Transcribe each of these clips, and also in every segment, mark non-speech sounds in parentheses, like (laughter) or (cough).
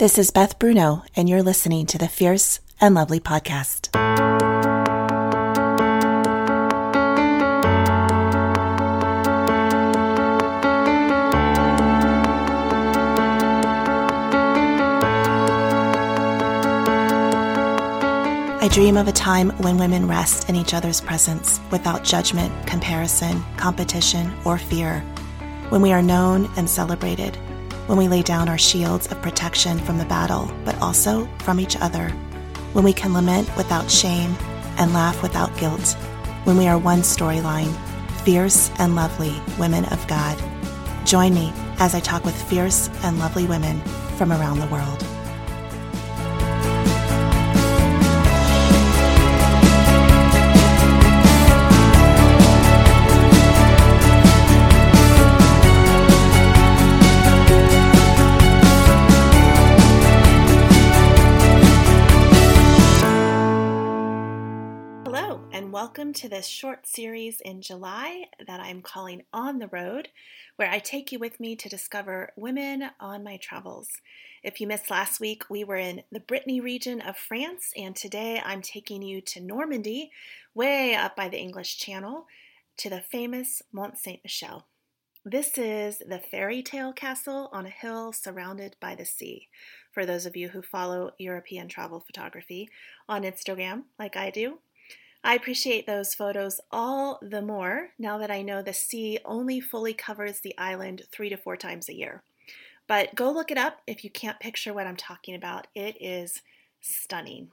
This is Beth Bruno, and you're listening to the Fierce and Lovely podcast. I dream of a time when women rest in each other's presence without judgment, comparison, competition, or fear, when we are known and celebrated when we lay down our shields of protection from the battle, but also from each other, when we can lament without shame and laugh without guilt, when we are one storyline, fierce and lovely women of God. Join me as I talk with fierce and lovely women from around the world. Welcome to this short series in July that I'm calling On the Road, where I take you with me to discover women on my travels. If you missed last week, we were in the Brittany region of France, and today I'm taking you to Normandy, way up by the English Channel, to the famous Mont Saint Michel. This is the fairy tale castle on a hill surrounded by the sea. For those of you who follow European travel photography on Instagram, like I do, I appreciate those photos all the more now that I know the sea only fully covers the island three to four times a year. But go look it up if you can't picture what I'm talking about. It is stunning.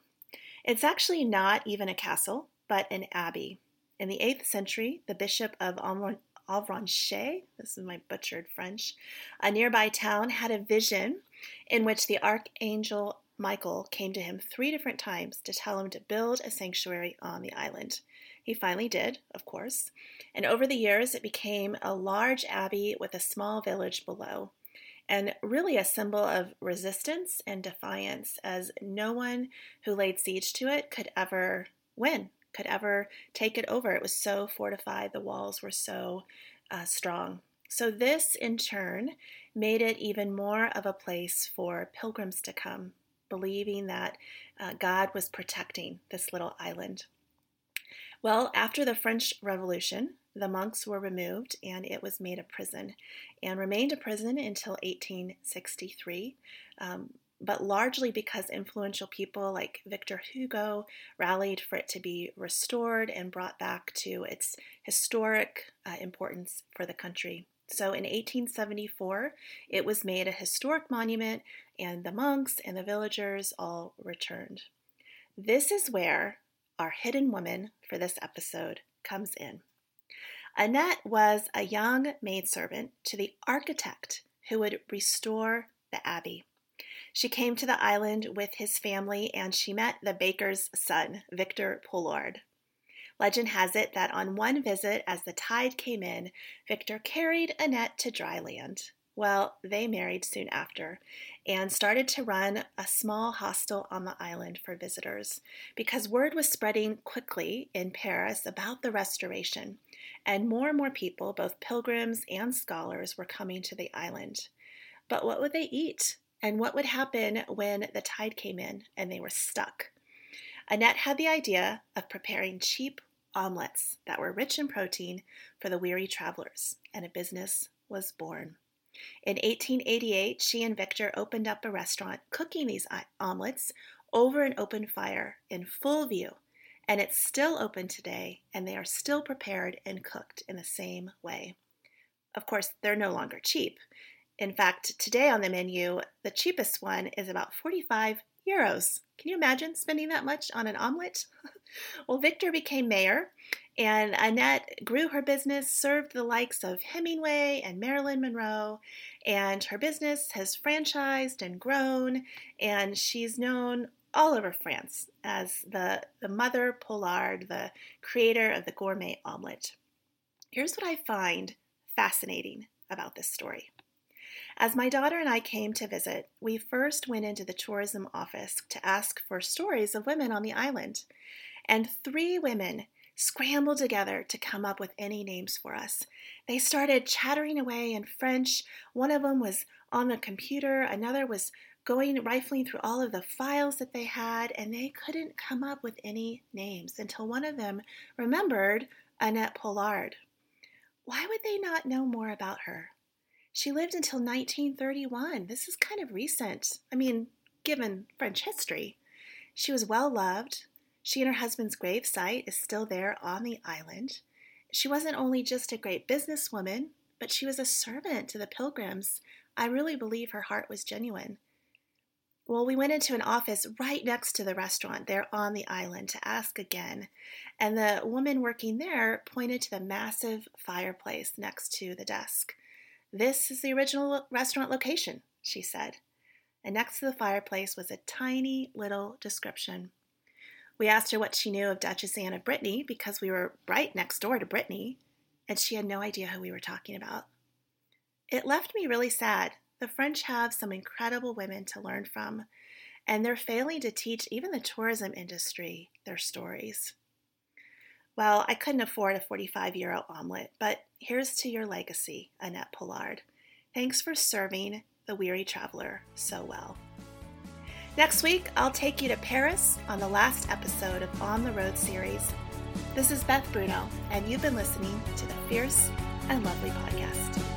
It's actually not even a castle, but an abbey. In the 8th century, the bishop of Avranches, this is my butchered French, a nearby town, had a vision in which the archangel Michael came to him three different times to tell him to build a sanctuary on the island. He finally did, of course, and over the years it became a large abbey with a small village below, and really a symbol of resistance and defiance, as no one who laid siege to it could ever win, could ever take it over. It was so fortified, the walls were so uh, strong. So, this in turn made it even more of a place for pilgrims to come believing that uh, God was protecting this little island. Well, after the French Revolution, the monks were removed and it was made a prison and remained a prison until 1863. Um, but largely because influential people like Victor Hugo rallied for it to be restored and brought back to its historic uh, importance for the country. So in 1874, it was made a historic monument, and the monks and the villagers all returned. This is where our hidden woman for this episode comes in. Annette was a young maidservant to the architect who would restore the abbey. She came to the island with his family and she met the baker's son, Victor Poulard. Legend has it that on one visit, as the tide came in, Victor carried Annette to dry land. Well, they married soon after and started to run a small hostel on the island for visitors because word was spreading quickly in Paris about the restoration, and more and more people, both pilgrims and scholars, were coming to the island. But what would they eat? And what would happen when the tide came in and they were stuck? Annette had the idea of preparing cheap omelets that were rich in protein for the weary travelers, and a business was born. In 1888, she and Victor opened up a restaurant cooking these omelets over an open fire in full view, and it's still open today, and they are still prepared and cooked in the same way. Of course, they're no longer cheap. In fact, today on the menu, the cheapest one is about 45 euros. Can you imagine spending that much on an omelet? (laughs) well, Victor became mayor, and Annette grew her business, served the likes of Hemingway and Marilyn Monroe, and her business has franchised and grown, and she's known all over France as the, the mother Poulard, the creator of the gourmet omelet. Here's what I find fascinating about this story. As my daughter and I came to visit, we first went into the tourism office to ask for stories of women on the island. And three women scrambled together to come up with any names for us. They started chattering away in French. One of them was on the computer, another was going rifling through all of the files that they had, and they couldn't come up with any names until one of them remembered Annette Poulard. Why would they not know more about her? She lived until 1931. This is kind of recent. I mean, given French history. She was well loved. She and her husband's grave site is still there on the island. She wasn't only just a great businesswoman, but she was a servant to the pilgrims. I really believe her heart was genuine. Well, we went into an office right next to the restaurant there on the island to ask again. And the woman working there pointed to the massive fireplace next to the desk. This is the original restaurant location, she said. And next to the fireplace was a tiny little description. We asked her what she knew of Duchess Anne of Brittany because we were right next door to Brittany, and she had no idea who we were talking about. It left me really sad. The French have some incredible women to learn from, and they're failing to teach even the tourism industry their stories. Well, I couldn't afford a 45 euro omelet, but here's to your legacy, Annette Poulard. Thanks for serving the weary traveler so well. Next week, I'll take you to Paris on the last episode of On the Road series. This is Beth Bruno, and you've been listening to the Fierce and Lovely podcast.